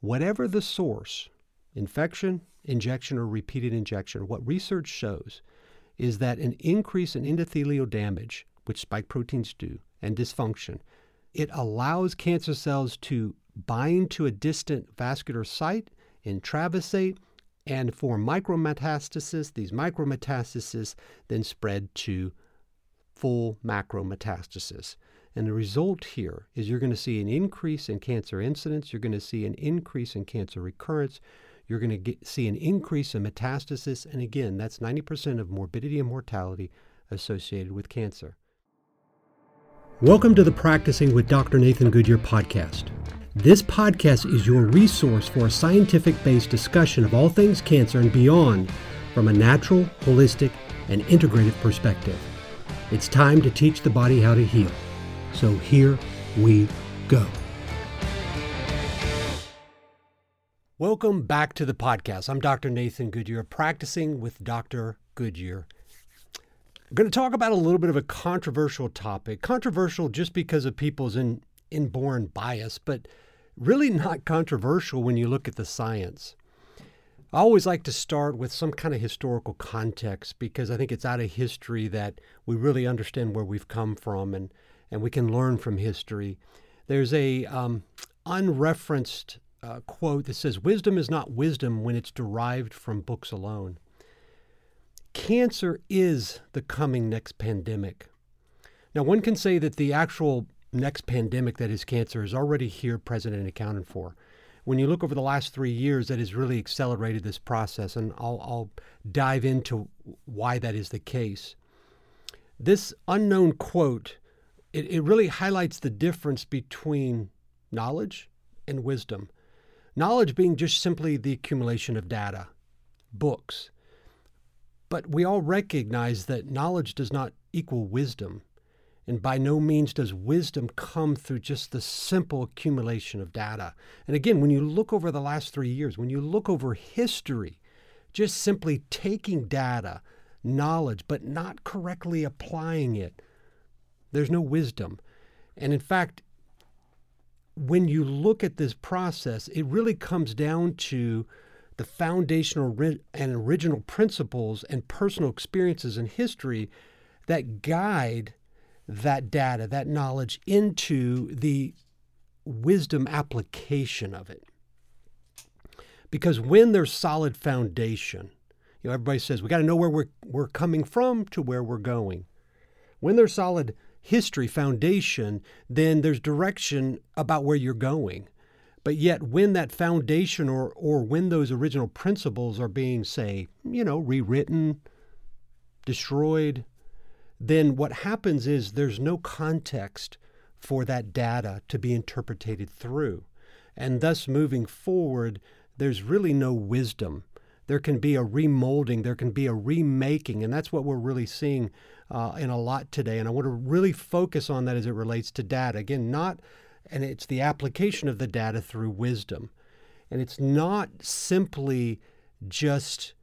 whatever the source, infection, injection, or repeated injection, what research shows is that an increase in endothelial damage, which spike proteins do, and dysfunction, it allows cancer cells to bind to a distant vascular site, intravasate, and form micrometastasis. These micrometastases then spread to full macrometastasis. And the result here is you're going to see an increase in cancer incidence, you're going to see an increase in cancer recurrence, you're going to get, see an increase in metastasis. And again, that's 90% of morbidity and mortality associated with cancer. Welcome to the Practicing with Dr. Nathan Goodyear podcast. This podcast is your resource for a scientific based discussion of all things cancer and beyond from a natural, holistic, and integrative perspective. It's time to teach the body how to heal. So here we go. Welcome back to the podcast. I'm Dr. Nathan Goodyear, practicing with Dr. Goodyear. I'm going to talk about a little bit of a controversial topic. Controversial just because of people's in, inborn bias, but really not controversial when you look at the science. I always like to start with some kind of historical context because I think it's out of history that we really understand where we've come from and, and we can learn from history. There's a um, unreferenced uh, quote that says, Wisdom is not wisdom when it's derived from books alone. Cancer is the coming next pandemic. Now, one can say that the actual next pandemic that is cancer is already here, present, and accounted for. When you look over the last three years, that has really accelerated this process, and I'll, I'll dive into why that is the case. This unknown quote, it, it really highlights the difference between knowledge and wisdom. Knowledge being just simply the accumulation of data, books. But we all recognize that knowledge does not equal wisdom. And by no means does wisdom come through just the simple accumulation of data. And again, when you look over the last three years, when you look over history, just simply taking data, knowledge, but not correctly applying it, there's no wisdom. And in fact, when you look at this process, it really comes down to the foundational and original principles and personal experiences and history that guide that data, that knowledge into the wisdom application of it. Because when there's solid foundation, you know, everybody says we got to know where we're, we're coming from to where we're going. When there's solid history, foundation, then there's direction about where you're going. But yet, when that foundation or, or when those original principles are being, say, you know, rewritten, destroyed, then what happens is there's no context for that data to be interpreted through. And thus, moving forward, there's really no wisdom. There can be a remolding, there can be a remaking, and that's what we're really seeing uh, in a lot today. And I want to really focus on that as it relates to data. Again, not, and it's the application of the data through wisdom. And it's not simply just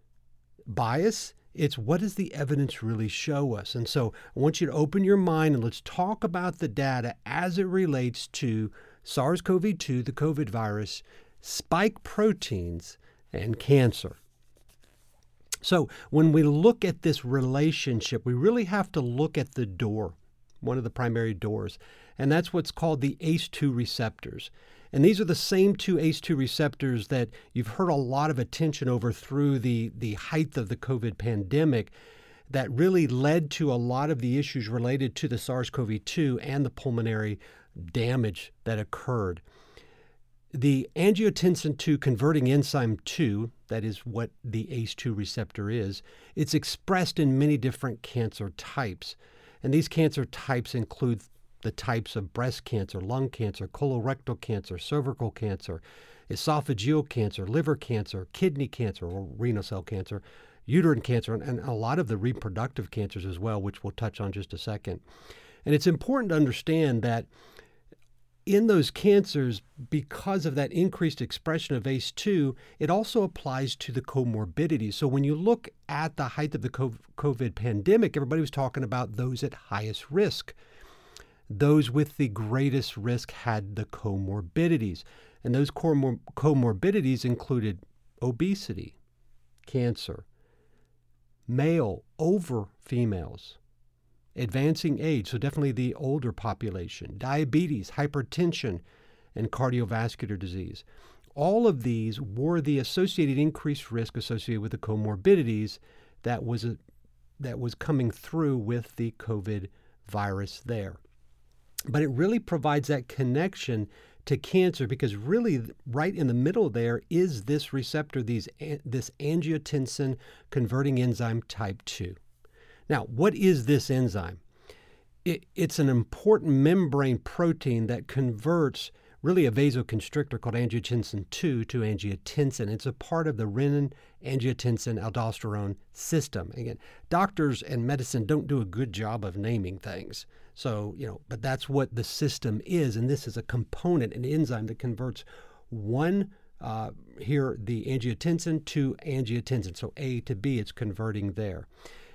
bias, it's what does the evidence really show us? And so I want you to open your mind and let's talk about the data as it relates to SARS CoV 2, the COVID virus, spike proteins, and cancer. So when we look at this relationship, we really have to look at the door, one of the primary doors, and that's what's called the ACE2 receptors. And these are the same two ACE2 receptors that you've heard a lot of attention over through the, the height of the COVID pandemic that really led to a lot of the issues related to the SARS CoV 2 and the pulmonary damage that occurred. The angiotensin 2 converting enzyme 2, that is what the ACE2 receptor is, it's expressed in many different cancer types. And these cancer types include the types of breast cancer, lung cancer, colorectal cancer, cervical cancer, esophageal cancer, liver cancer, kidney cancer, or renal cell cancer, uterine cancer, and, and a lot of the reproductive cancers as well, which we'll touch on just a second. And it's important to understand that in those cancers, because of that increased expression of ACE2, it also applies to the comorbidities. So when you look at the height of the COVID pandemic, everybody was talking about those at highest risk. Those with the greatest risk had the comorbidities. And those comor- comorbidities included obesity, cancer, male over females, advancing age, so definitely the older population, diabetes, hypertension, and cardiovascular disease. All of these were the associated increased risk associated with the comorbidities that was a, that was coming through with the COVID virus there. But it really provides that connection to cancer because really right in the middle there is this receptor these this angiotensin converting enzyme type 2 now what is this enzyme it, it's an important membrane protein that converts really a vasoconstrictor called angiotensin 2 to angiotensin. It's a part of the renin angiotensin aldosterone system. Again, doctors and medicine don't do a good job of naming things. So, you know, but that's what the system is. And this is a component, an enzyme that converts one, uh, here, the angiotensin to angiotensin. So A to B, it's converting there.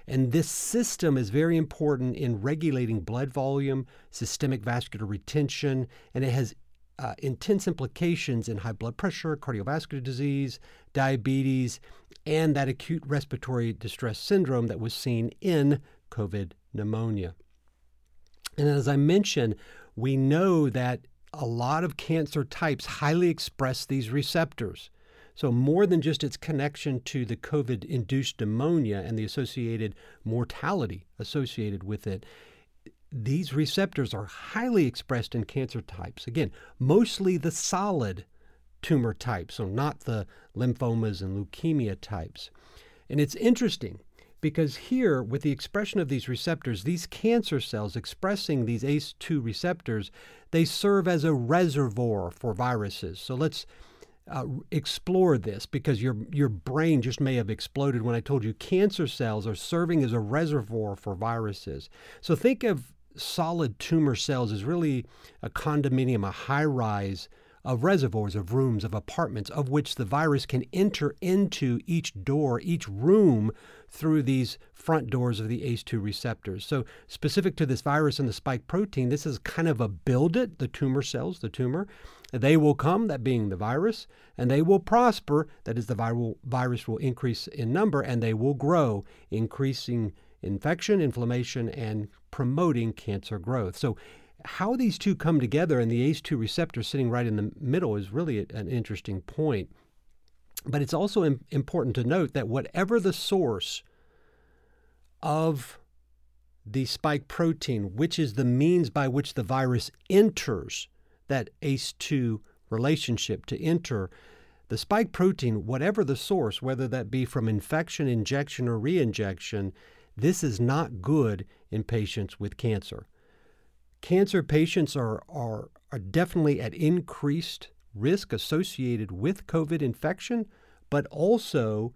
And this system is very important in regulating blood volume, systemic vascular retention, and it has uh, intense implications in high blood pressure, cardiovascular disease, diabetes, and that acute respiratory distress syndrome that was seen in COVID pneumonia. And as I mentioned, we know that a lot of cancer types highly express these receptors. So, more than just its connection to the COVID induced pneumonia and the associated mortality associated with it, these receptors are highly expressed in cancer types. Again, mostly the solid tumor types, so not the lymphomas and leukemia types. And it's interesting because here, with the expression of these receptors, these cancer cells expressing these ACE2 receptors, they serve as a reservoir for viruses. So let's uh, explore this because your your brain just may have exploded when I told you cancer cells are serving as a reservoir for viruses. So think of solid tumor cells as really a condominium, a high rise of reservoirs, of rooms, of apartments, of which the virus can enter into each door, each room through these front doors of the ACE2 receptors. So, specific to this virus and the spike protein, this is kind of a build it, the tumor cells, the tumor. They will come, that being the virus, and they will prosper, that is, the viral virus will increase in number, and they will grow, increasing infection, inflammation, and promoting cancer growth. So, how these two come together and the ACE2 receptor sitting right in the middle is really an interesting point. But it's also Im- important to note that whatever the source of the spike protein, which is the means by which the virus enters that ACE2 relationship to enter, the spike protein, whatever the source, whether that be from infection, injection, or reinjection, this is not good in patients with cancer. Cancer patients are, are, are definitely at increased risk associated with COVID infection, but also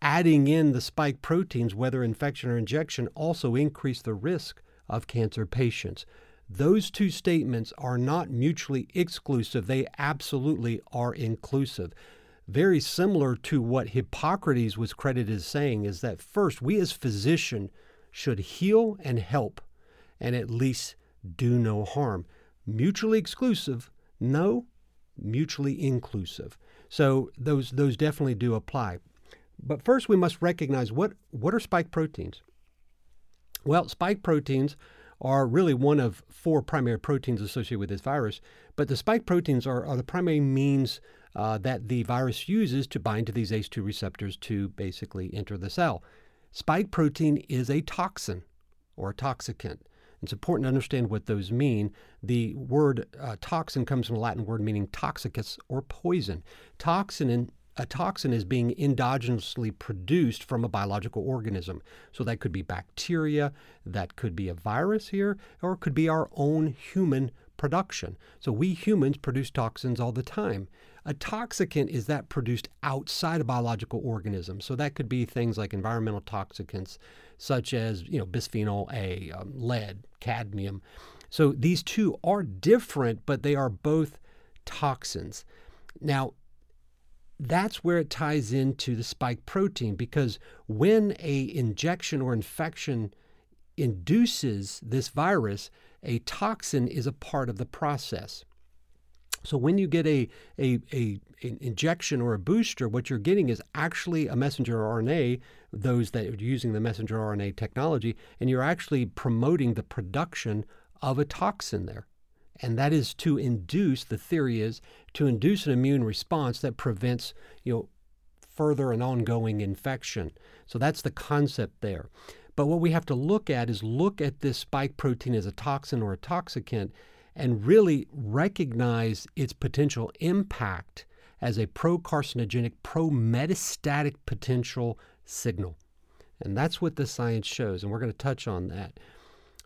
adding in the spike proteins, whether infection or injection, also increase the risk of cancer patients. Those two statements are not mutually exclusive, they absolutely are inclusive very similar to what Hippocrates was credited as saying is that first, we as physician should heal and help and at least do no harm. Mutually exclusive, no, mutually inclusive. So those those definitely do apply. But first we must recognize what what are spike proteins? Well, spike proteins are really one of four primary proteins associated with this virus, but the spike proteins are, are the primary means uh, that the virus uses to bind to these ACE2 receptors to basically enter the cell. Spike protein is a toxin or a toxicant. It's important to understand what those mean. The word uh, toxin comes from a Latin word meaning toxicus or poison. Toxin in, a toxin is being endogenously produced from a biological organism. So that could be bacteria, that could be a virus here, or it could be our own human production. So we humans produce toxins all the time. A toxicant is that produced outside a biological organism. So that could be things like environmental toxicants, such as you know bisphenol A, um, lead, cadmium. So these two are different, but they are both toxins. Now, that's where it ties into the spike protein because when a injection or infection induces this virus, a toxin is a part of the process. So when you get a, a, a an injection or a booster, what you're getting is actually a messenger RNA, those that are using the messenger RNA technology, and you're actually promoting the production of a toxin there. And that is to induce, the theory is, to induce an immune response that prevents, you know, further and ongoing infection. So that's the concept there. But what we have to look at is look at this spike protein as a toxin or a toxicant and really recognize its potential impact as a pro-carcinogenic, pro-metastatic potential signal. And that's what the science shows, and we're going to touch on that.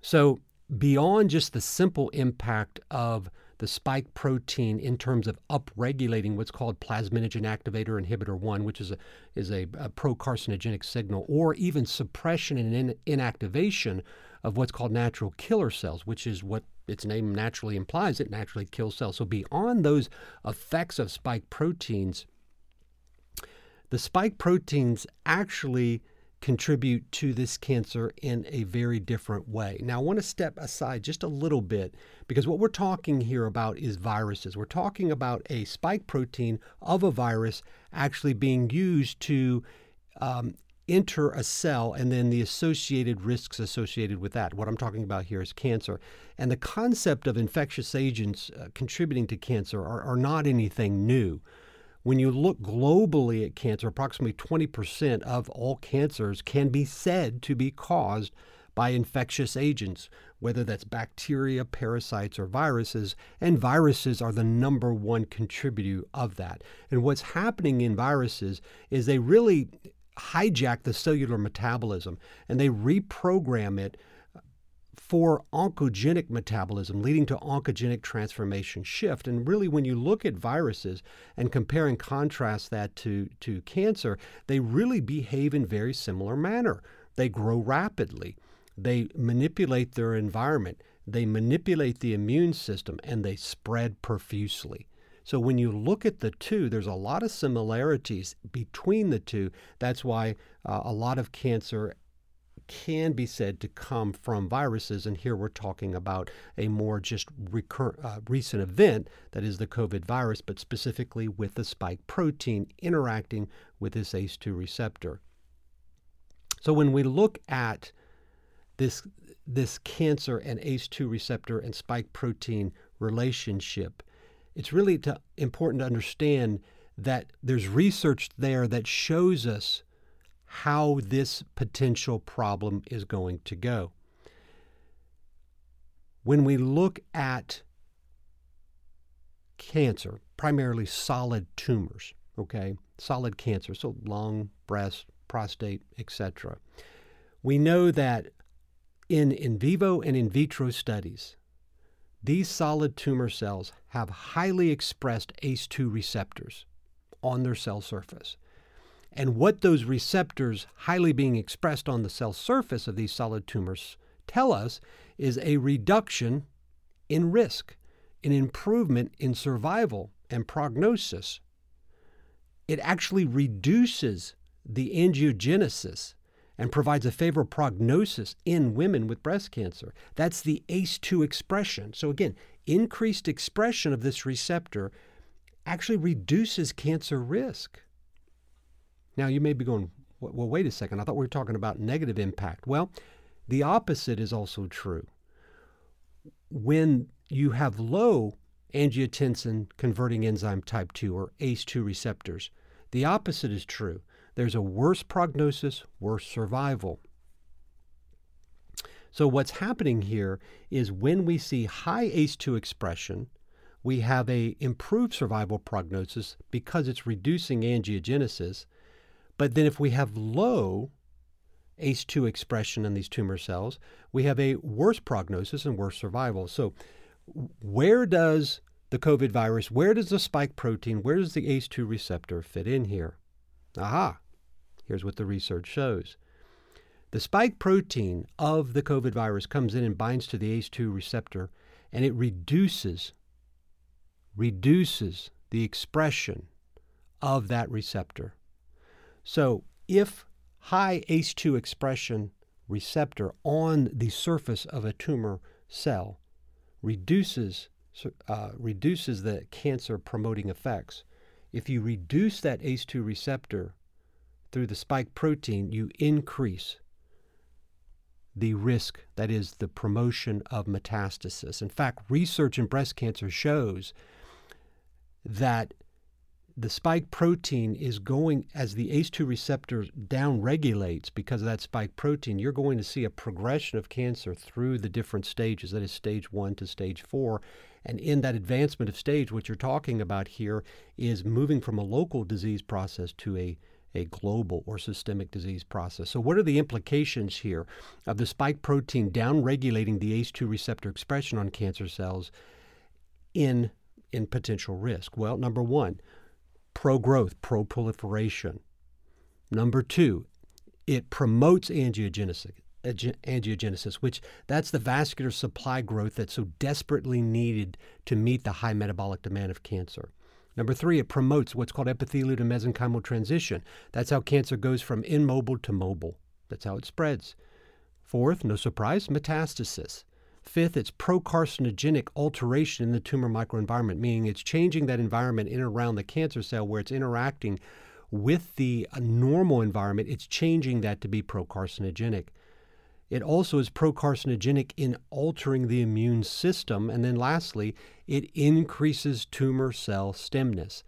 So beyond just the simple impact of the spike protein in terms of upregulating what's called plasminogen activator inhibitor 1, which is a, is a, a pro-carcinogenic signal, or even suppression and in, inactivation of what's called natural killer cells, which is what its name naturally implies it naturally kills cells. So beyond those effects of spike proteins, the spike proteins actually contribute to this cancer in a very different way. Now, I want to step aside just a little bit because what we're talking here about is viruses. We're talking about a spike protein of a virus actually being used to um, enter a cell and then the associated risks associated with that. What I'm talking about here is cancer. And the concept of infectious agents uh, contributing to cancer are, are not anything new. When you look globally at cancer, approximately 20% of all cancers can be said to be caused by infectious agents, whether that's bacteria, parasites, or viruses. And viruses are the number one contributor of that. And what's happening in viruses is they really hijack the cellular metabolism and they reprogram it for oncogenic metabolism, leading to oncogenic transformation shift. And really, when you look at viruses and compare and contrast that to, to cancer, they really behave in very similar manner. They grow rapidly, they manipulate their environment, they manipulate the immune system, and they spread profusely. So when you look at the two, there's a lot of similarities between the two. That's why uh, a lot of cancer can be said to come from viruses. And here we're talking about a more just recur- uh, recent event that is the COVID virus, but specifically with the spike protein interacting with this ACE2 receptor. So when we look at this, this cancer and ACE2 receptor and spike protein relationship, it's really to, important to understand that there's research there that shows us how this potential problem is going to go. When we look at cancer, primarily solid tumors, okay, solid cancer, so lung, breast, prostate, etc., we know that in in vivo and in vitro studies, these solid tumor cells have highly expressed ACE2 receptors on their cell surface. And what those receptors highly being expressed on the cell surface of these solid tumors tell us is a reduction in risk, an improvement in survival and prognosis. It actually reduces the angiogenesis and provides a favorable prognosis in women with breast cancer. That's the ACE2 expression. So, again, increased expression of this receptor actually reduces cancer risk. Now, you may be going, well, wait a second. I thought we were talking about negative impact. Well, the opposite is also true. When you have low angiotensin converting enzyme type 2 or ACE2 receptors, the opposite is true. There's a worse prognosis, worse survival. So, what's happening here is when we see high ACE2 expression, we have a improved survival prognosis because it's reducing angiogenesis but then if we have low ACE2 expression in these tumor cells, we have a worse prognosis and worse survival. So, where does the COVID virus, where does the spike protein, where does the ACE2 receptor fit in here? Aha, here's what the research shows. The spike protein of the COVID virus comes in and binds to the ACE2 receptor and it reduces reduces the expression of that receptor. So if high ACE2 expression receptor on the surface of a tumor cell reduces uh, reduces the cancer promoting effects. If you reduce that ACE2 receptor through the spike protein, you increase the risk, that is, the promotion of metastasis. In fact, research in breast cancer shows that the spike protein is going, as the ACE2 receptor downregulates because of that spike protein, you're going to see a progression of cancer through the different stages, that is, stage one to stage four. And in that advancement of stage, what you're talking about here is moving from a local disease process to a a global or systemic disease process. So, what are the implications here of the spike protein downregulating the ACE2 receptor expression on cancer cells in, in potential risk? Well, number one, pro growth, pro proliferation. Number two, it promotes angiogenesis, angiogenesis, which that's the vascular supply growth that's so desperately needed to meet the high metabolic demand of cancer. Number three, it promotes what's called epithelial to mesenchymal transition. That's how cancer goes from immobile to mobile. That's how it spreads. Fourth, no surprise, metastasis. Fifth, it's procarcinogenic alteration in the tumor microenvironment, meaning it's changing that environment in and around the cancer cell where it's interacting with the uh, normal environment. It's changing that to be procarcinogenic. It also is procarcinogenic in altering the immune system. And then lastly, it increases tumor cell stemness.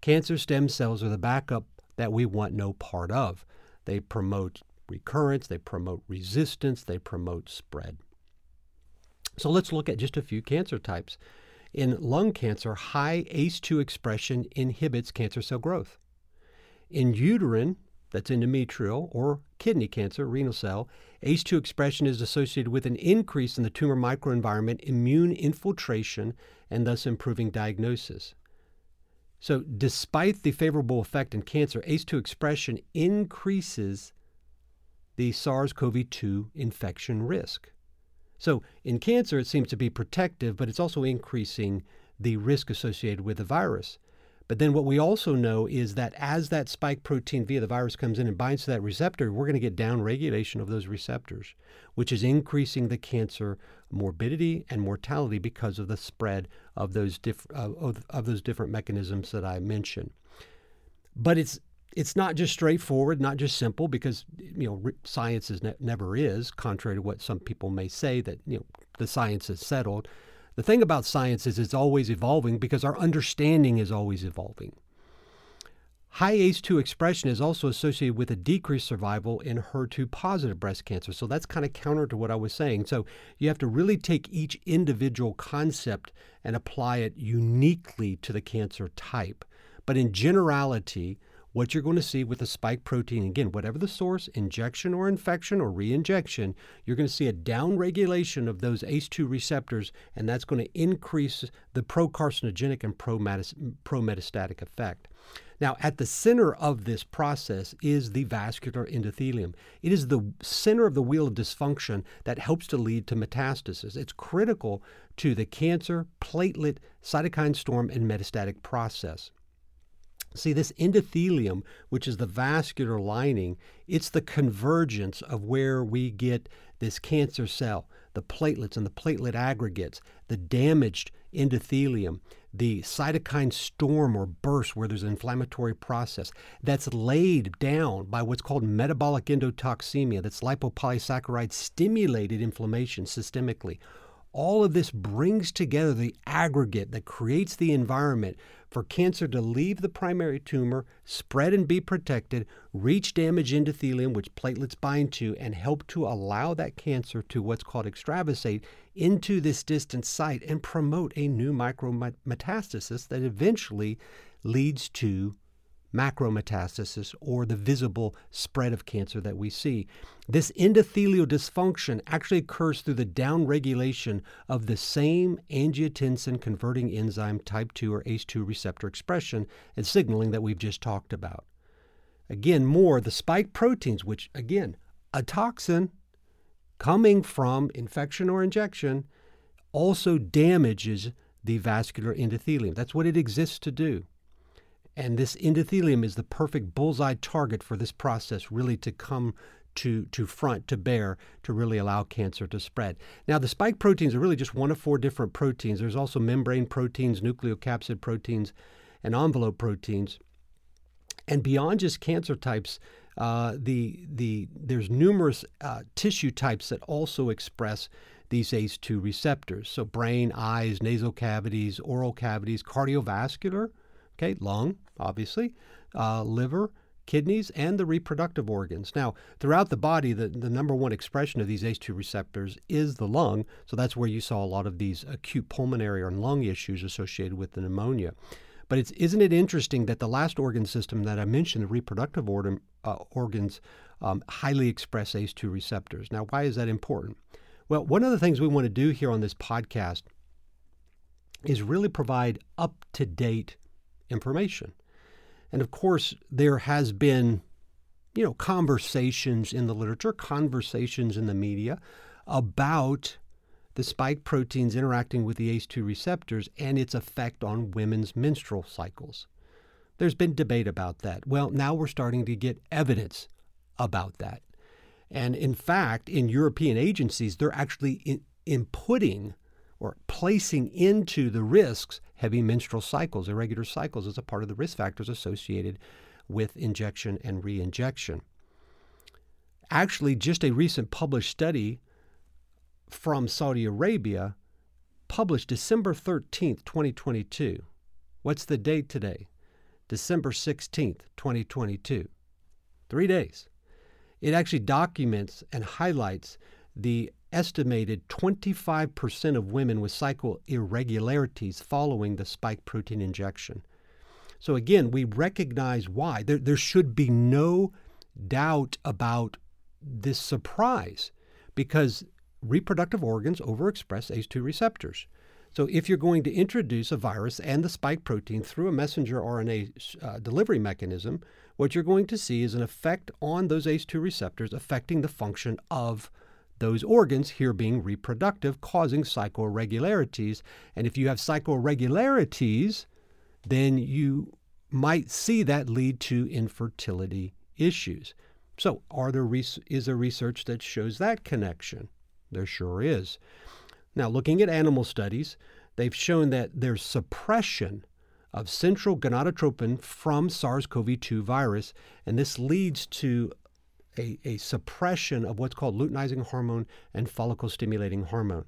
Cancer stem cells are the backup that we want no part of. They promote recurrence, they promote resistance, they promote spread. So let's look at just a few cancer types. In lung cancer, high ACE2 expression inhibits cancer cell growth. In uterine, that's endometrial, or kidney cancer, renal cell, ACE2 expression is associated with an increase in the tumor microenvironment, immune infiltration, and thus improving diagnosis. So, despite the favorable effect in cancer, ACE2 expression increases the SARS CoV 2 infection risk. So, in cancer, it seems to be protective, but it's also increasing the risk associated with the virus. But then what we also know is that as that spike protein via the virus comes in and binds to that receptor, we're going to get down regulation of those receptors, which is increasing the cancer morbidity and mortality because of the spread of those diff- of, of those different mechanisms that I mentioned. But it's it's not just straightforward, not just simple, because you know science is ne- never is, contrary to what some people may say that you know the science is settled. The thing about science is it's always evolving because our understanding is always evolving. High ACE2 expression is also associated with a decreased survival in HER2 positive breast cancer. So that's kind of counter to what I was saying. So you have to really take each individual concept and apply it uniquely to the cancer type. But in generality, what you're going to see with the spike protein, again, whatever the source, injection or infection or reinjection, you're going to see a downregulation of those ACE2 receptors, and that's going to increase the procarcinogenic and pro-metastatic effect. Now, at the center of this process is the vascular endothelium. It is the center of the wheel of dysfunction that helps to lead to metastasis. It's critical to the cancer, platelet, cytokine storm, and metastatic process. See, this endothelium, which is the vascular lining, it's the convergence of where we get this cancer cell, the platelets and the platelet aggregates, the damaged endothelium, the cytokine storm or burst where there's an inflammatory process that's laid down by what's called metabolic endotoxemia, that's lipopolysaccharide stimulated inflammation systemically. All of this brings together the aggregate that creates the environment for cancer to leave the primary tumor, spread and be protected, reach damaged endothelium, which platelets bind to, and help to allow that cancer to what's called extravasate into this distant site and promote a new micrometastasis that eventually leads to macrometastasis or the visible spread of cancer that we see. This endothelial dysfunction actually occurs through the downregulation of the same angiotensin converting enzyme type 2 or ACE2 receptor expression and signaling that we've just talked about. Again, more the spike proteins, which again, a toxin coming from infection or injection, also damages the vascular endothelium. That's what it exists to do. And this endothelium is the perfect bullseye target for this process really to come to, to front, to bear, to really allow cancer to spread. Now, the spike proteins are really just one of four different proteins. There's also membrane proteins, nucleocapsid proteins, and envelope proteins. And beyond just cancer types, uh, the, the, there's numerous uh, tissue types that also express these ACE2 receptors. So, brain, eyes, nasal cavities, oral cavities, cardiovascular, okay, lung, obviously, uh, liver, kidneys, and the reproductive organs. Now, throughout the body, the, the number one expression of these ACE2 receptors is the lung. So that's where you saw a lot of these acute pulmonary or lung issues associated with the pneumonia. But it's, isn't it interesting that the last organ system that I mentioned, the reproductive uh, organs, um, highly express ACE2 receptors? Now, why is that important? Well, one of the things we want to do here on this podcast is really provide up to date information. And of course, there has been, you know, conversations in the literature, conversations in the media about the spike proteins interacting with the ACE2 receptors and its effect on women's menstrual cycles. There's been debate about that. Well, now we're starting to get evidence about that. And in fact, in European agencies, they're actually in, inputting or placing into the risks heavy menstrual cycles, irregular cycles, as a part of the risk factors associated with injection and reinjection. Actually, just a recent published study from Saudi Arabia, published December 13th, 2022. What's the date today? December 16th, 2022. Three days. It actually documents and highlights the estimated 25% of women with cycle irregularities following the spike protein injection. So, again, we recognize why. There, there should be no doubt about this surprise because reproductive organs overexpress ACE2 receptors. So, if you're going to introduce a virus and the spike protein through a messenger RNA uh, delivery mechanism, what you're going to see is an effect on those ACE2 receptors affecting the function of those organs, here being reproductive, causing cycle irregularities. And if you have cycle irregularities, then you might see that lead to infertility issues. So, are there is there research that shows that connection? There sure is. Now, looking at animal studies, they've shown that there's suppression of central gonadotropin from SARS CoV 2 virus, and this leads to a, a suppression of what's called luteinizing hormone and follicle stimulating hormone.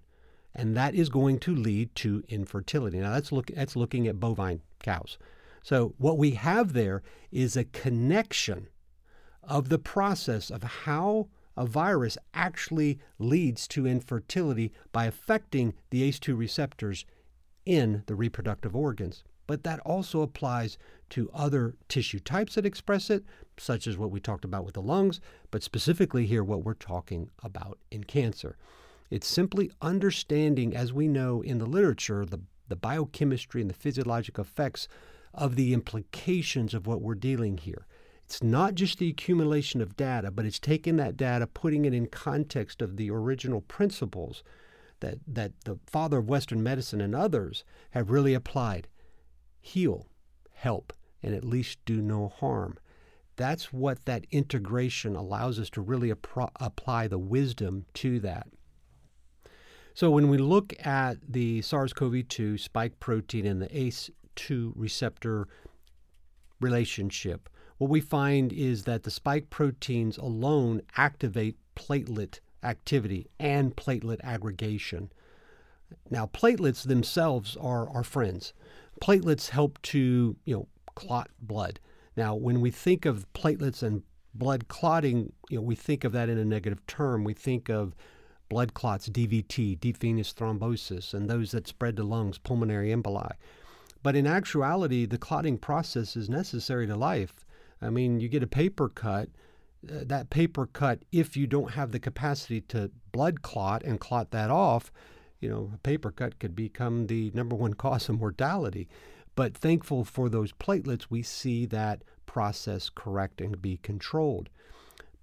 And that is going to lead to infertility. Now, that's, look, that's looking at bovine cows. So, what we have there is a connection of the process of how a virus actually leads to infertility by affecting the ACE2 receptors in the reproductive organs. But that also applies to other tissue types that express it, such as what we talked about with the lungs, but specifically here, what we're talking about in cancer. It's simply understanding, as we know in the literature, the, the biochemistry and the physiologic effects of the implications of what we're dealing here. It's not just the accumulation of data, but it's taking that data, putting it in context of the original principles that, that the father of Western medicine and others have really applied heal, help, and at least do no harm. That's what that integration allows us to really ap- apply the wisdom to that. So, when we look at the SARS CoV 2 spike protein and the ACE2 receptor relationship, what we find is that the spike proteins alone activate platelet activity and platelet aggregation. Now, platelets themselves are our friends. Platelets help to, you know, clot blood. Now, when we think of platelets and blood clotting, you know, we think of that in a negative term. We think of blood clots, DVT, deep venous thrombosis, and those that spread to lungs, pulmonary emboli. But in actuality, the clotting process is necessary to life. I mean, you get a paper cut. Uh, that paper cut, if you don't have the capacity to blood clot and clot that off, you know, a paper cut could become the number one cause of mortality. But thankful for those platelets, we see that process correct and be controlled.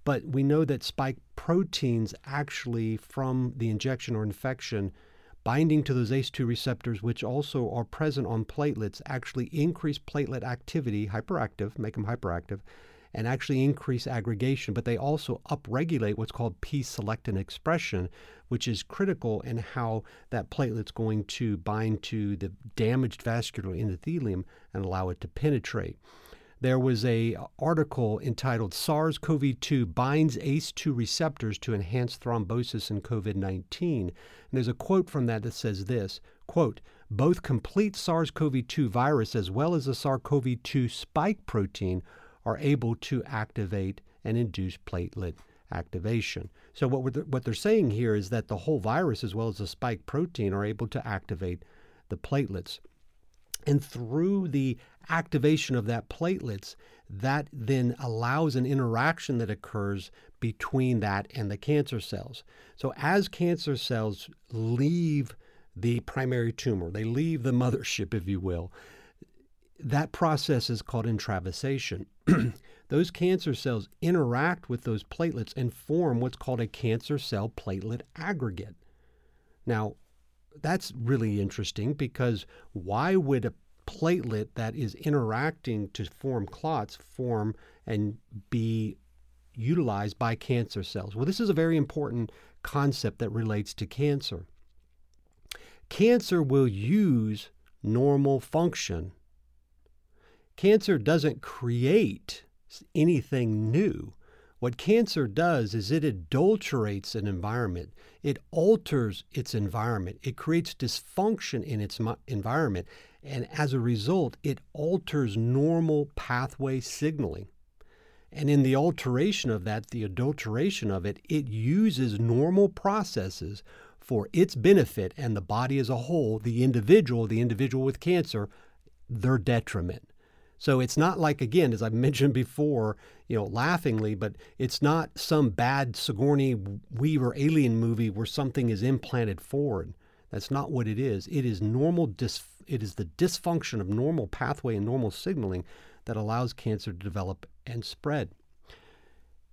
But we know that spike proteins actually, from the injection or infection, binding to those ACE2 receptors, which also are present on platelets, actually increase platelet activity, hyperactive, make them hyperactive, and actually increase aggregation, but they also upregulate what's called P selectin expression, which is critical in how that platelet's going to bind to the damaged vascular endothelium and allow it to penetrate. There was a article entitled SARS-CoV-2 binds ACE2 receptors to enhance thrombosis in COVID-19. And there's a quote from that that says this, quote, both complete SARS-CoV-2 virus as well as the SARS-CoV-2 spike protein are able to activate and induce platelet activation. So what what they're saying here is that the whole virus as well as the spike protein are able to activate the platelets. And through the activation of that platelets, that then allows an interaction that occurs between that and the cancer cells. So as cancer cells leave the primary tumor, they leave the mothership, if you will, that process is called intravasation. those cancer cells interact with those platelets and form what's called a cancer cell platelet aggregate. Now, that's really interesting because why would a platelet that is interacting to form clots form and be utilized by cancer cells? Well, this is a very important concept that relates to cancer. Cancer will use normal function Cancer doesn't create anything new. What cancer does is it adulterates an environment. It alters its environment. It creates dysfunction in its environment. And as a result, it alters normal pathway signaling. And in the alteration of that, the adulteration of it, it uses normal processes for its benefit and the body as a whole, the individual, the individual with cancer, their detriment. So it's not like, again, as I mentioned before, you know, laughingly, but it's not some bad Sigourney Weaver alien movie where something is implanted forward. That's not what it is. It is normal. Dis- it is the dysfunction of normal pathway and normal signaling that allows cancer to develop and spread.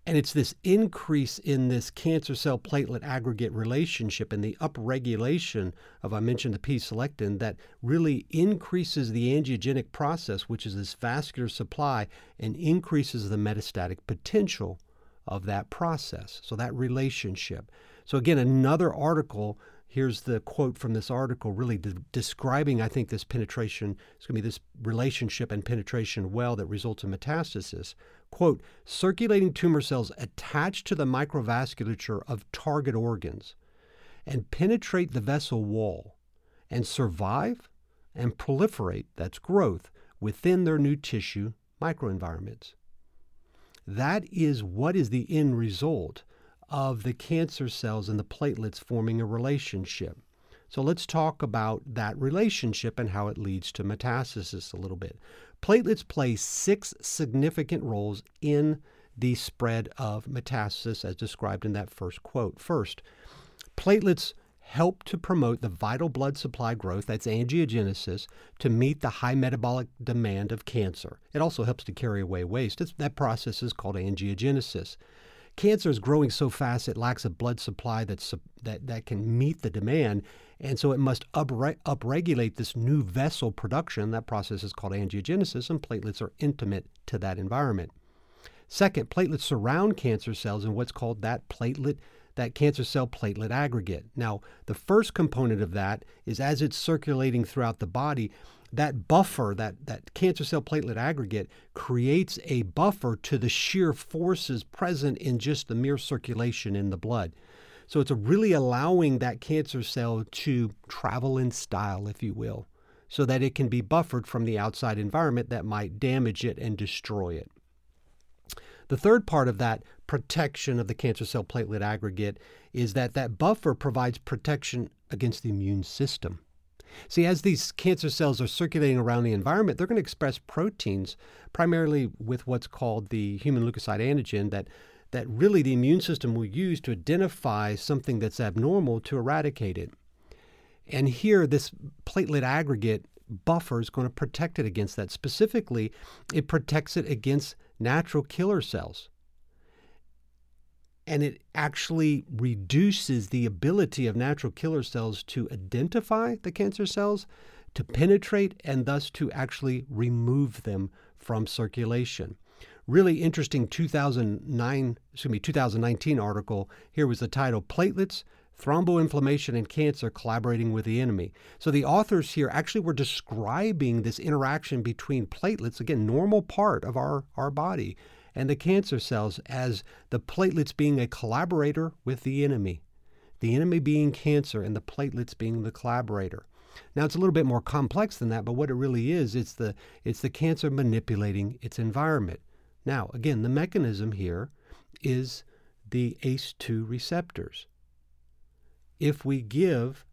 And it's this increase in this cancer cell platelet aggregate relationship and the upregulation of, I mentioned the P selectin, that really increases the angiogenic process, which is this vascular supply, and increases the metastatic potential of that process. So that relationship. So, again, another article. Here's the quote from this article, really de- describing, I think, this penetration. It's going to be this relationship and penetration well that results in metastasis quote, circulating tumor cells attach to the microvasculature of target organs and penetrate the vessel wall and survive and proliferate, that's growth, within their new tissue microenvironments. That is what is the end result of the cancer cells and the platelets forming a relationship. So let's talk about that relationship and how it leads to metastasis a little bit. Platelets play six significant roles in the spread of metastasis as described in that first quote. First, platelets help to promote the vital blood supply growth, that's angiogenesis, to meet the high metabolic demand of cancer. It also helps to carry away waste. It's, that process is called angiogenesis. Cancer is growing so fast it lacks a blood supply that's, that, that can meet the demand, and so it must upre- upregulate this new vessel production. That process is called angiogenesis, and platelets are intimate to that environment. Second, platelets surround cancer cells in what's called that platelet, that cancer cell platelet aggregate. Now, the first component of that is as it's circulating throughout the body, that buffer, that, that cancer cell platelet aggregate, creates a buffer to the sheer forces present in just the mere circulation in the blood. So it's really allowing that cancer cell to travel in style, if you will, so that it can be buffered from the outside environment that might damage it and destroy it. The third part of that protection of the cancer cell platelet aggregate is that that buffer provides protection against the immune system. See, as these cancer cells are circulating around the environment, they're going to express proteins, primarily with what's called the human leukocyte antigen, that that really the immune system will use to identify something that's abnormal to eradicate it. And here, this platelet aggregate buffer is going to protect it against that. Specifically, it protects it against natural killer cells. And it actually reduces the ability of natural killer cells to identify the cancer cells, to penetrate, and thus to actually remove them from circulation. Really interesting 2009, excuse me, 2019 article. Here was the title Platelets, Thromboinflammation and Cancer Collaborating with the Enemy. So the authors here actually were describing this interaction between platelets, again, normal part of our, our body, and the cancer cells as the platelets being a collaborator with the enemy. The enemy being cancer and the platelets being the collaborator. Now it's a little bit more complex than that, but what it really is, it's the it's the cancer manipulating its environment. Now, again, the mechanism here is the ACE2 receptors. If we give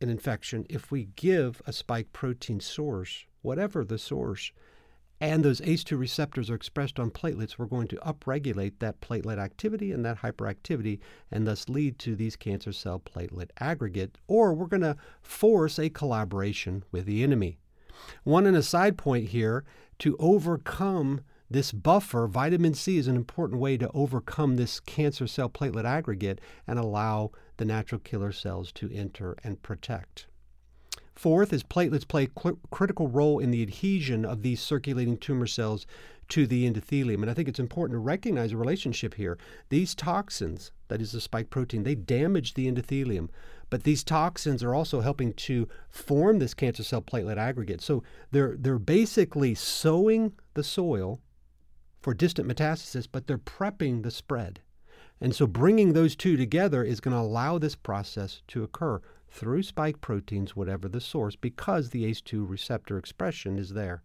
an infection, if we give a spike protein source, whatever the source, and those ACE2 receptors are expressed on platelets, we're going to upregulate that platelet activity and that hyperactivity and thus lead to these cancer cell platelet aggregate, or we're going to force a collaboration with the enemy. One and a side point here to overcome this buffer, vitamin C is an important way to overcome this cancer cell platelet aggregate and allow the natural killer cells to enter and protect. Fourth is platelets play a critical role in the adhesion of these circulating tumor cells to the endothelium. And I think it's important to recognize a relationship here. These toxins, that is the spike protein, they damage the endothelium. But these toxins are also helping to form this cancer cell platelet aggregate. So they're, they're basically sowing the soil for distant metastasis, but they're prepping the spread. And so bringing those two together is going to allow this process to occur through spike proteins, whatever the source, because the ACE2 receptor expression is there.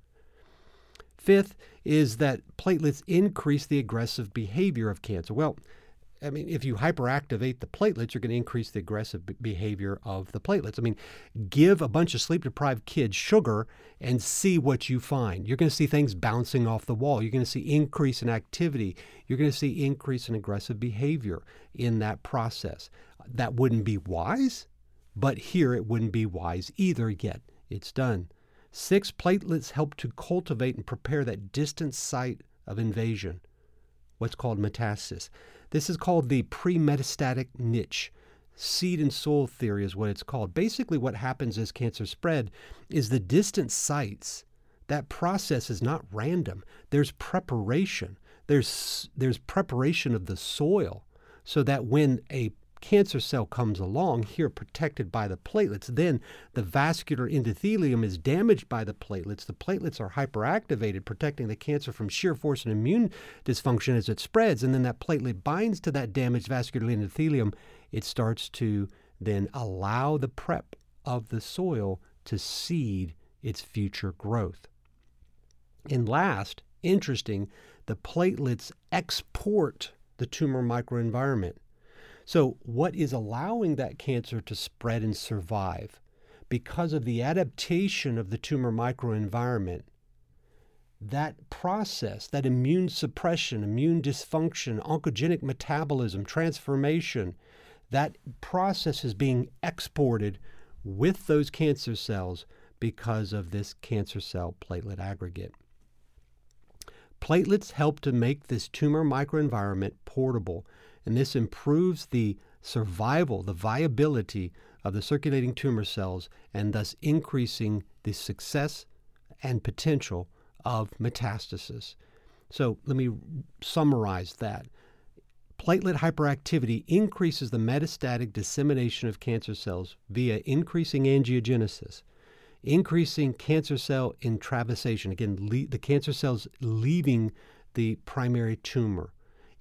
Fifth is that platelets increase the aggressive behavior of cancer. Well, I mean, if you hyperactivate the platelets, you're going to increase the aggressive b- behavior of the platelets. I mean, give a bunch of sleep deprived kids sugar and see what you find. You're going to see things bouncing off the wall. You're going to see increase in activity. You're going to see increase in aggressive behavior in that process. That wouldn't be wise, but here it wouldn't be wise either yet. It's done. Six platelets help to cultivate and prepare that distant site of invasion, what's called metastasis. This is called the pre-metastatic niche. Seed and soil theory is what it's called. Basically, what happens as cancer spread is the distant sites. That process is not random. There's preparation. There's there's preparation of the soil so that when a cancer cell comes along, here protected by the platelets, then the vascular endothelium is damaged by the platelets. The platelets are hyperactivated, protecting the cancer from shear force and immune dysfunction as it spreads. And then that platelet binds to that damaged vascular endothelium. It starts to then allow the prep of the soil to seed its future growth. And last, interesting, the platelets export the tumor microenvironment. So, what is allowing that cancer to spread and survive? Because of the adaptation of the tumor microenvironment, that process, that immune suppression, immune dysfunction, oncogenic metabolism, transformation, that process is being exported with those cancer cells because of this cancer cell platelet aggregate. Platelets help to make this tumor microenvironment portable and this improves the survival, the viability of the circulating tumor cells, and thus increasing the success and potential of metastasis. So let me summarize that. Platelet hyperactivity increases the metastatic dissemination of cancer cells via increasing angiogenesis, increasing cancer cell intravasation, again, le- the cancer cells leaving the primary tumor,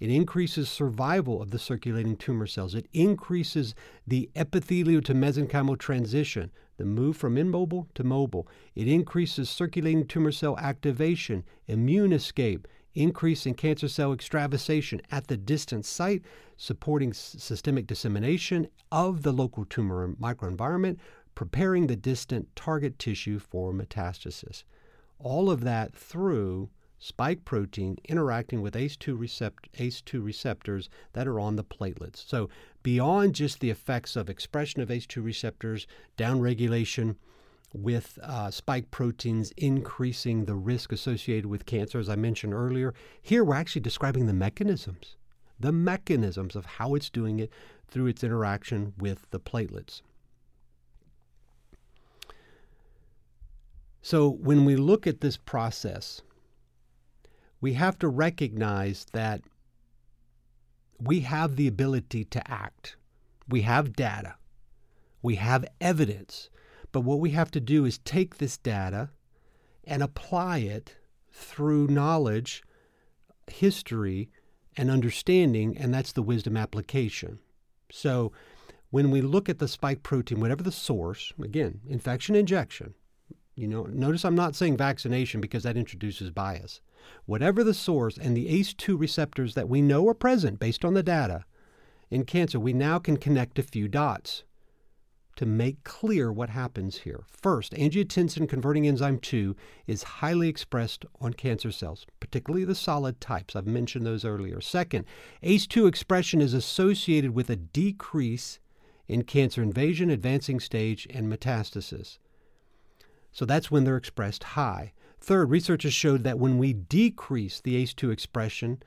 it increases survival of the circulating tumor cells. It increases the epithelial to mesenchymal transition, the move from immobile to mobile. It increases circulating tumor cell activation, immune escape, increase in cancer cell extravasation at the distant site, supporting systemic dissemination of the local tumor microenvironment, preparing the distant target tissue for metastasis. All of that through spike protein interacting with ACE2, recept- ACE2 receptors that are on the platelets. So, beyond just the effects of expression of ACE2 receptors, downregulation with uh, spike proteins increasing the risk associated with cancer, as I mentioned earlier, here we're actually describing the mechanisms, the mechanisms of how it's doing it through its interaction with the platelets. So, when we look at this process, we have to recognize that we have the ability to act. We have data. We have evidence. But what we have to do is take this data and apply it through knowledge, history, and understanding, and that's the wisdom application. So when we look at the spike protein, whatever the source, again, infection injection, you know, notice I'm not saying vaccination because that introduces bias. Whatever the source and the ACE2 receptors that we know are present based on the data in cancer, we now can connect a few dots to make clear what happens here. First, angiotensin converting enzyme 2 is highly expressed on cancer cells, particularly the solid types. I've mentioned those earlier. Second, ACE2 expression is associated with a decrease in cancer invasion, advancing stage, and metastasis. So that's when they're expressed high. Third, researchers showed that when we decrease the ACE2 expression,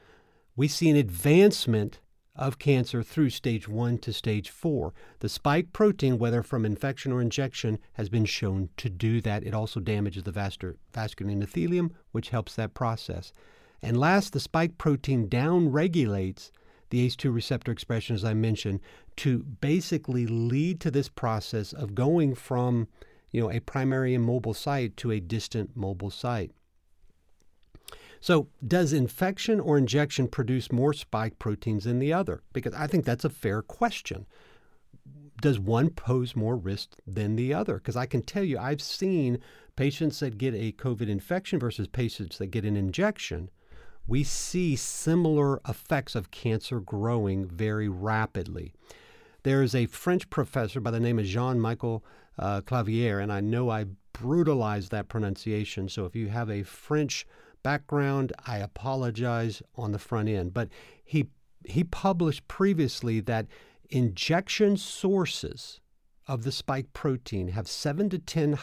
we see an advancement of cancer through stage 1 to stage 4. The spike protein, whether from infection or injection, has been shown to do that. It also damages the vascular, vascular endothelium, which helps that process. And last, the spike protein downregulates the ACE2 receptor expression, as I mentioned, to basically lead to this process of going from you know, a primary and mobile site to a distant mobile site. So, does infection or injection produce more spike proteins than the other? Because I think that's a fair question. Does one pose more risk than the other? Because I can tell you, I've seen patients that get a COVID infection versus patients that get an injection. We see similar effects of cancer growing very rapidly. There is a French professor by the name of Jean Michel uh, Clavier, and I know I brutalized that pronunciation. So if you have a French background, I apologize on the front end. But he he published previously that injection sources of the spike protein have seven to ten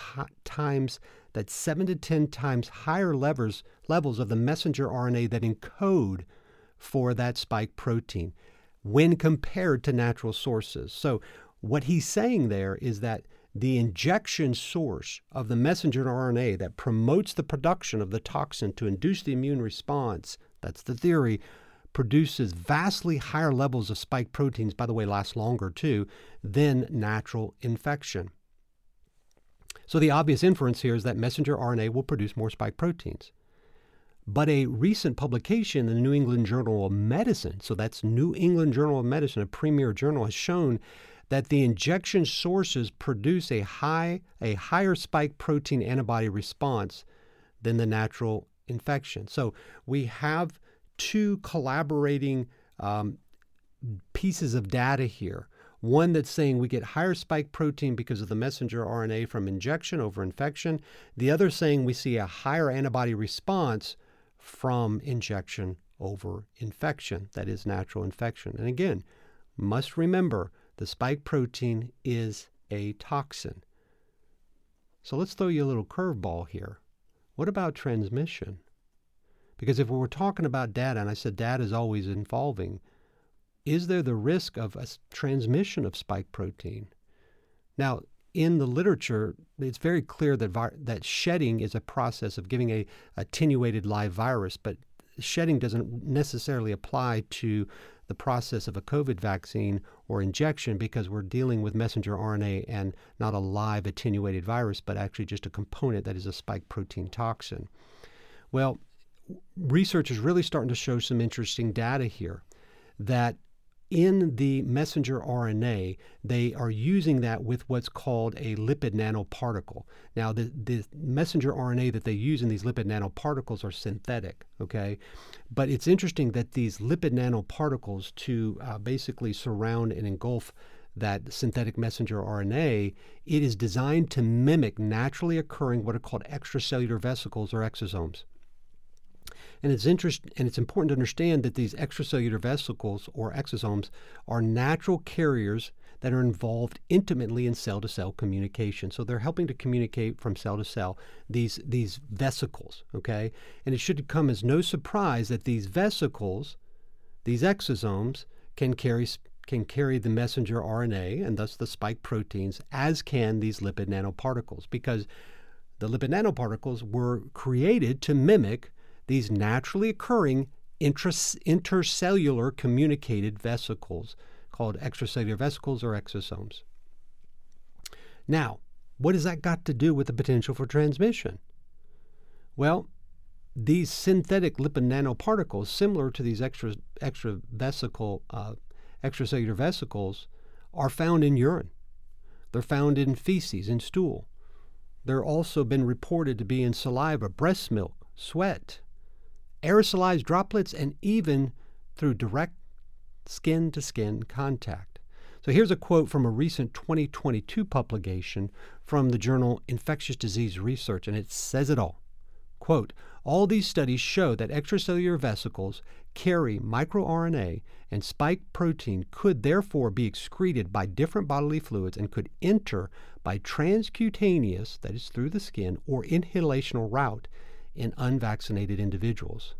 times that seven to ten times higher levels levels of the messenger RNA that encode for that spike protein when compared to natural sources. So what he's saying there is that the injection source of the messenger RNA that promotes the production of the toxin to induce the immune response, that's the theory, produces vastly higher levels of spike proteins, by the way, last longer too, than natural infection. So the obvious inference here is that messenger RNA will produce more spike proteins. But a recent publication in the New England Journal of Medicine, so that's New England Journal of Medicine, a premier journal, has shown that the injection sources produce a high a higher spike protein antibody response than the natural infection. So we have two collaborating um, pieces of data here. One that's saying we get higher spike protein because of the messenger RNA from injection over infection. The other saying we see a higher antibody response from injection over infection, that is natural infection. And again, must remember the spike protein is a toxin. So let's throw you a little curveball here. What about transmission? Because if we're talking about data, and I said data is always involving, is there the risk of a transmission of spike protein? Now, in the literature, it's very clear that vi- that shedding is a process of giving a attenuated live virus, but shedding doesn't necessarily apply to the process of a COVID vaccine or injection because we're dealing with messenger RNA and not a live attenuated virus, but actually just a component that is a spike protein toxin. Well, research is really starting to show some interesting data here that in the messenger RNA, they are using that with what's called a lipid nanoparticle. Now, the, the messenger RNA that they use in these lipid nanoparticles are synthetic, okay? But it's interesting that these lipid nanoparticles, to uh, basically surround and engulf that synthetic messenger RNA, it is designed to mimic naturally occurring what are called extracellular vesicles or exosomes. And it's interest, and it's important to understand that these extracellular vesicles or exosomes are natural carriers that are involved intimately in cell-to-cell communication. So they're helping to communicate from cell to cell these these vesicles, okay? And it should come as no surprise that these vesicles, these exosomes can carry can carry the messenger RNA and thus the spike proteins as can these lipid nanoparticles because the lipid nanoparticles were created to mimic these naturally occurring intercellular communicated vesicles called extracellular vesicles or exosomes. Now, what has that got to do with the potential for transmission? Well, these synthetic lipid nanoparticles, similar to these extra, extra vesicle, uh, extracellular vesicles, are found in urine. They're found in feces, in stool. They're also been reported to be in saliva, breast milk, sweat, aerosolized droplets, and even through direct skin to skin contact. So here's a quote from a recent 2022 publication from the journal Infectious Disease Research, and it says it all. Quote, all these studies show that extracellular vesicles carry microRNA and spike protein could therefore be excreted by different bodily fluids and could enter by transcutaneous, that is through the skin, or inhalational route in unvaccinated individuals,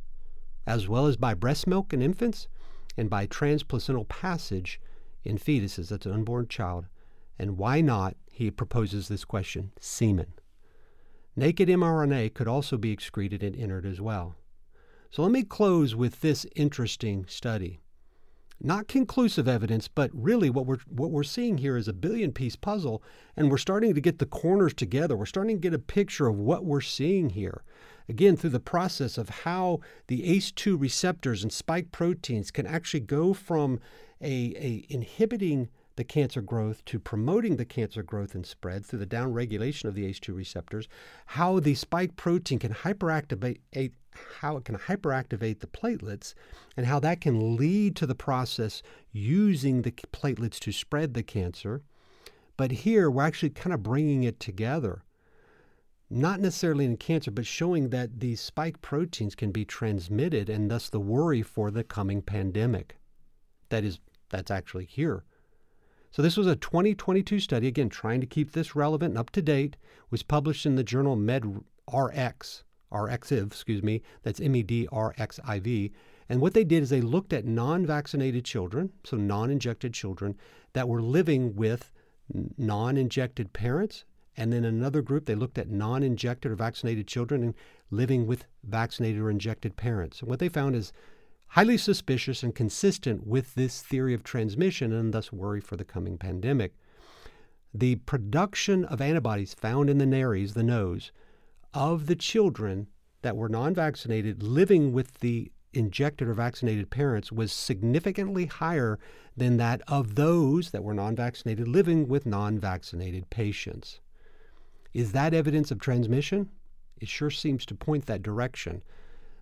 as well as by breast milk in infants and by transplacental passage in fetuses, that's an unborn child. And why not, he proposes this question, semen? Naked mRNA could also be excreted and entered as well. So let me close with this interesting study. Not conclusive evidence, but really what we're what we're seeing here is a billion piece puzzle and we're starting to get the corners together. We're starting to get a picture of what we're seeing here. Again, through the process of how the ACE2 receptors and spike proteins can actually go from a, a inhibiting the cancer growth to promoting the cancer growth and spread through the downregulation of the ACE2 receptors, how the spike protein can hyperactivate how it can hyperactivate the platelets and how that can lead to the process using the platelets to spread the cancer. But here we're actually kind of bringing it together. Not necessarily in cancer, but showing that these spike proteins can be transmitted and thus the worry for the coming pandemic. That is, that's actually here. So this was a 2022 study, again, trying to keep this relevant and up to date, was published in the journal MedRxiv, RXiv, excuse me, that's M-E-D-R-X-I-V. And what they did is they looked at non-vaccinated children, so non-injected children, that were living with non-injected parents. And then another group, they looked at non-injected or vaccinated children and living with vaccinated or injected parents. And what they found is highly suspicious and consistent with this theory of transmission and thus worry for the coming pandemic. The production of antibodies found in the nares, the nose, of the children that were non vaccinated living with the injected or vaccinated parents was significantly higher than that of those that were non vaccinated living with non vaccinated patients. Is that evidence of transmission? It sure seems to point that direction.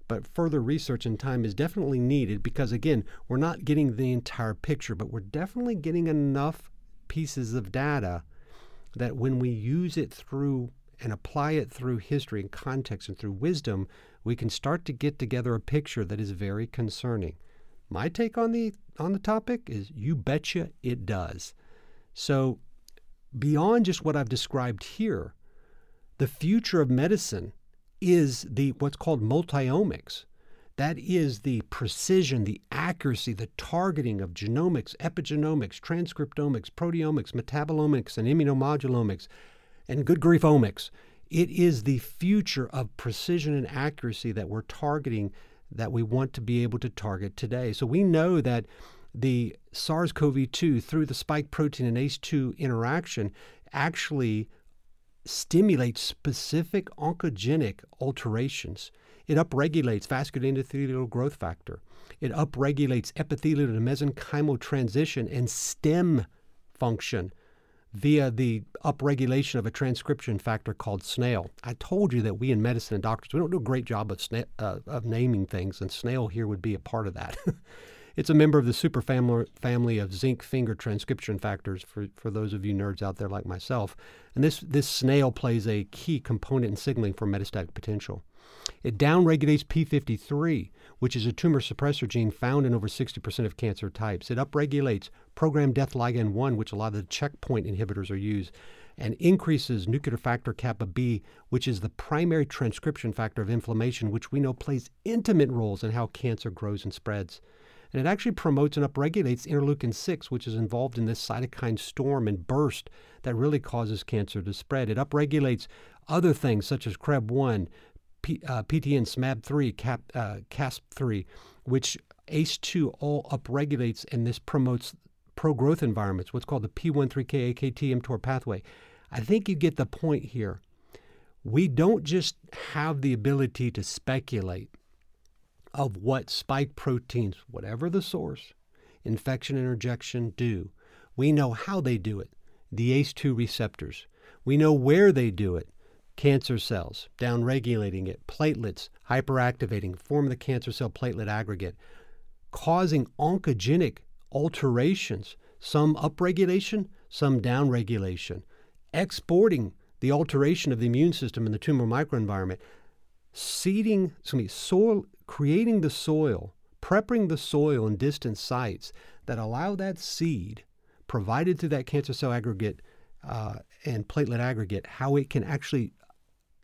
But further research and time is definitely needed because, again, we're not getting the entire picture, but we're definitely getting enough pieces of data that when we use it through and apply it through history and context and through wisdom, we can start to get together a picture that is very concerning. My take on the on the topic is you betcha it does. So beyond just what I've described here, the future of medicine is the what's called multiomics. That is the precision, the accuracy, the targeting of genomics, epigenomics, transcriptomics, proteomics, metabolomics, and immunomodulomics, and good grief omics. It is the future of precision and accuracy that we're targeting that we want to be able to target today. So we know that the SARS CoV 2 through the spike protein and ACE2 interaction actually stimulates specific oncogenic alterations. It upregulates vascular endothelial growth factor. It upregulates epithelial to mesenchymal transition and stem function via the upregulation of a transcription factor called SNAIL. I told you that we in medicine and doctors, we don't do a great job of, sna- uh, of naming things, and SNAIL here would be a part of that. It's a member of the superfamily family of zinc finger transcription factors for, for those of you nerds out there like myself. And this, this snail plays a key component in signaling for metastatic potential. It downregulates P53, which is a tumor suppressor gene found in over 60% of cancer types. It upregulates programmed death ligand 1, which a lot of the checkpoint inhibitors are used, and increases nuclear factor kappa B, which is the primary transcription factor of inflammation, which we know plays intimate roles in how cancer grows and spreads. And it actually promotes and upregulates interleukin 6, which is involved in this cytokine storm and burst that really causes cancer to spread. It upregulates other things such as CREB1, P, uh, PTN SMAB3, cap, uh, CASP3, which ACE2 all upregulates and this promotes pro growth environments, what's called the P13K AKT mTOR pathway. I think you get the point here. We don't just have the ability to speculate of what spike proteins, whatever the source, infection and rejection do. We know how they do it, the ACE2 receptors. We know where they do it, cancer cells, downregulating it, platelets, hyperactivating, form the cancer cell platelet aggregate, causing oncogenic alterations, some upregulation, some downregulation, exporting the alteration of the immune system in the tumor microenvironment, seeding, excuse me, soil, creating the soil, prepping the soil in distant sites that allow that seed provided through that cancer cell aggregate uh, and platelet aggregate, how it can actually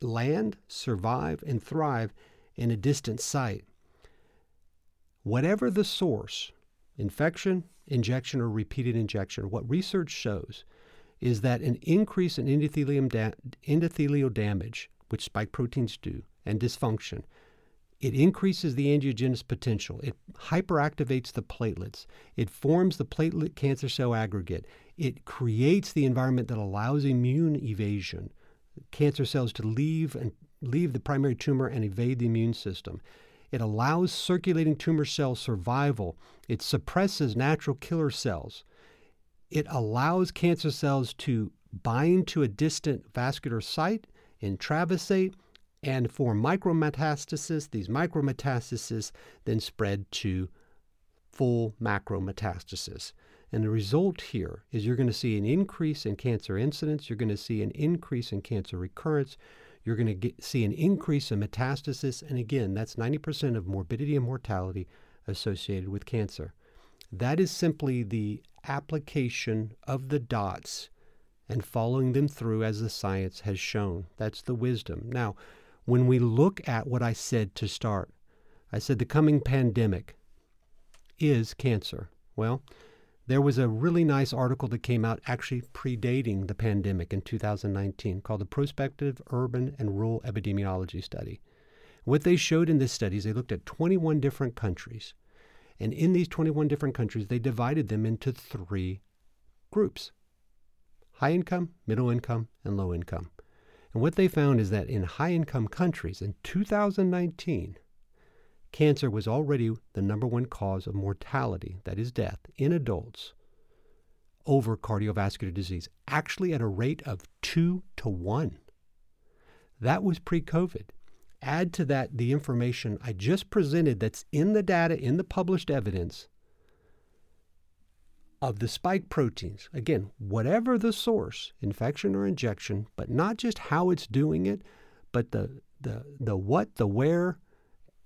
land, survive, and thrive in a distant site. Whatever the source, infection, injection, or repeated injection, what research shows is that an increase in endothelium da- endothelial damage, which spike proteins do, and dysfunction, it increases the angiogenesis potential. It hyperactivates the platelets. It forms the platelet cancer cell aggregate. It creates the environment that allows immune evasion, cancer cells to leave and leave the primary tumor and evade the immune system. It allows circulating tumor cell survival. It suppresses natural killer cells. It allows cancer cells to bind to a distant vascular site, intravasate, and form micrometastasis. These micrometastases then spread to full macrometastasis. And the result here is you're going to see an increase in cancer incidence, you're going to see an increase in cancer recurrence, you're going to get, see an increase in metastasis. And again, that's 90% of morbidity and mortality associated with cancer. That is simply the application of the dots and following them through as the science has shown. That's the wisdom. Now, when we look at what I said to start, I said the coming pandemic is cancer. Well, there was a really nice article that came out actually predating the pandemic in 2019 called the Prospective Urban and Rural Epidemiology Study. What they showed in this study is they looked at 21 different countries. And in these 21 different countries, they divided them into three groups high income, middle income, and low income. And what they found is that in high income countries in 2019, cancer was already the number one cause of mortality, that is death, in adults over cardiovascular disease, actually at a rate of two to one. That was pre COVID. Add to that the information I just presented that's in the data, in the published evidence of the spike proteins. Again, whatever the source, infection or injection, but not just how it's doing it, but the, the, the what, the where,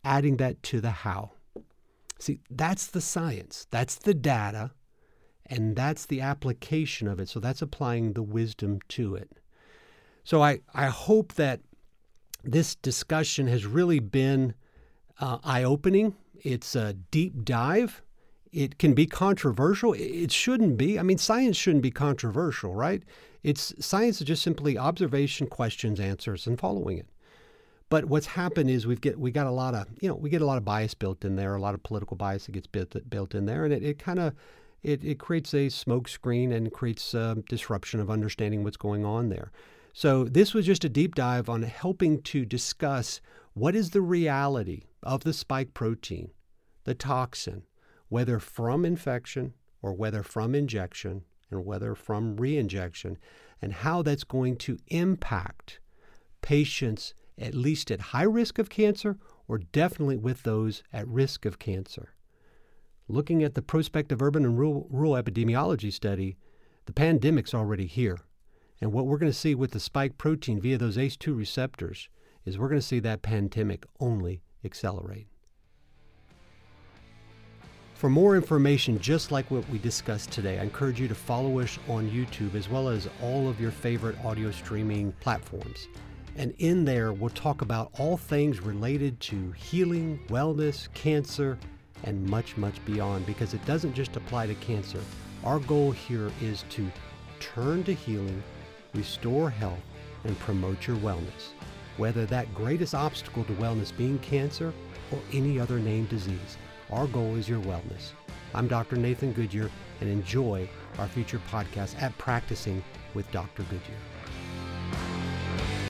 adding that to the how. See, that's the science, that's the data, and that's the application of it. So that's applying the wisdom to it. So I, I hope that this discussion has really been uh, eye opening. It's a deep dive. It can be controversial. It shouldn't be. I mean, science shouldn't be controversial, right? It's science is just simply observation, questions, answers, and following it. But what's happened is we've get we got a lot of you know we get a lot of bias built in there, a lot of political bias that gets built built in there, and it, it kind of it, it creates a smoke screen and creates a disruption of understanding what's going on there. So this was just a deep dive on helping to discuss what is the reality of the spike protein, the toxin, whether from infection or whether from injection and whether from reinjection, and how that's going to impact patients at least at high risk of cancer or definitely with those at risk of cancer. Looking at the prospective urban and rural, rural epidemiology study, the pandemic's already here. And what we're going to see with the spike protein via those ACE2 receptors is we're going to see that pandemic only accelerate. For more information just like what we discussed today, I encourage you to follow us on YouTube as well as all of your favorite audio streaming platforms. And in there, we'll talk about all things related to healing, wellness, cancer, and much, much beyond because it doesn't just apply to cancer. Our goal here is to turn to healing, restore health, and promote your wellness. whether that greatest obstacle to wellness being cancer or any other named disease. Our goal is your wellness. I'm Dr. Nathan Goodyear and enjoy our future podcast at Practicing with Dr. Goodyear.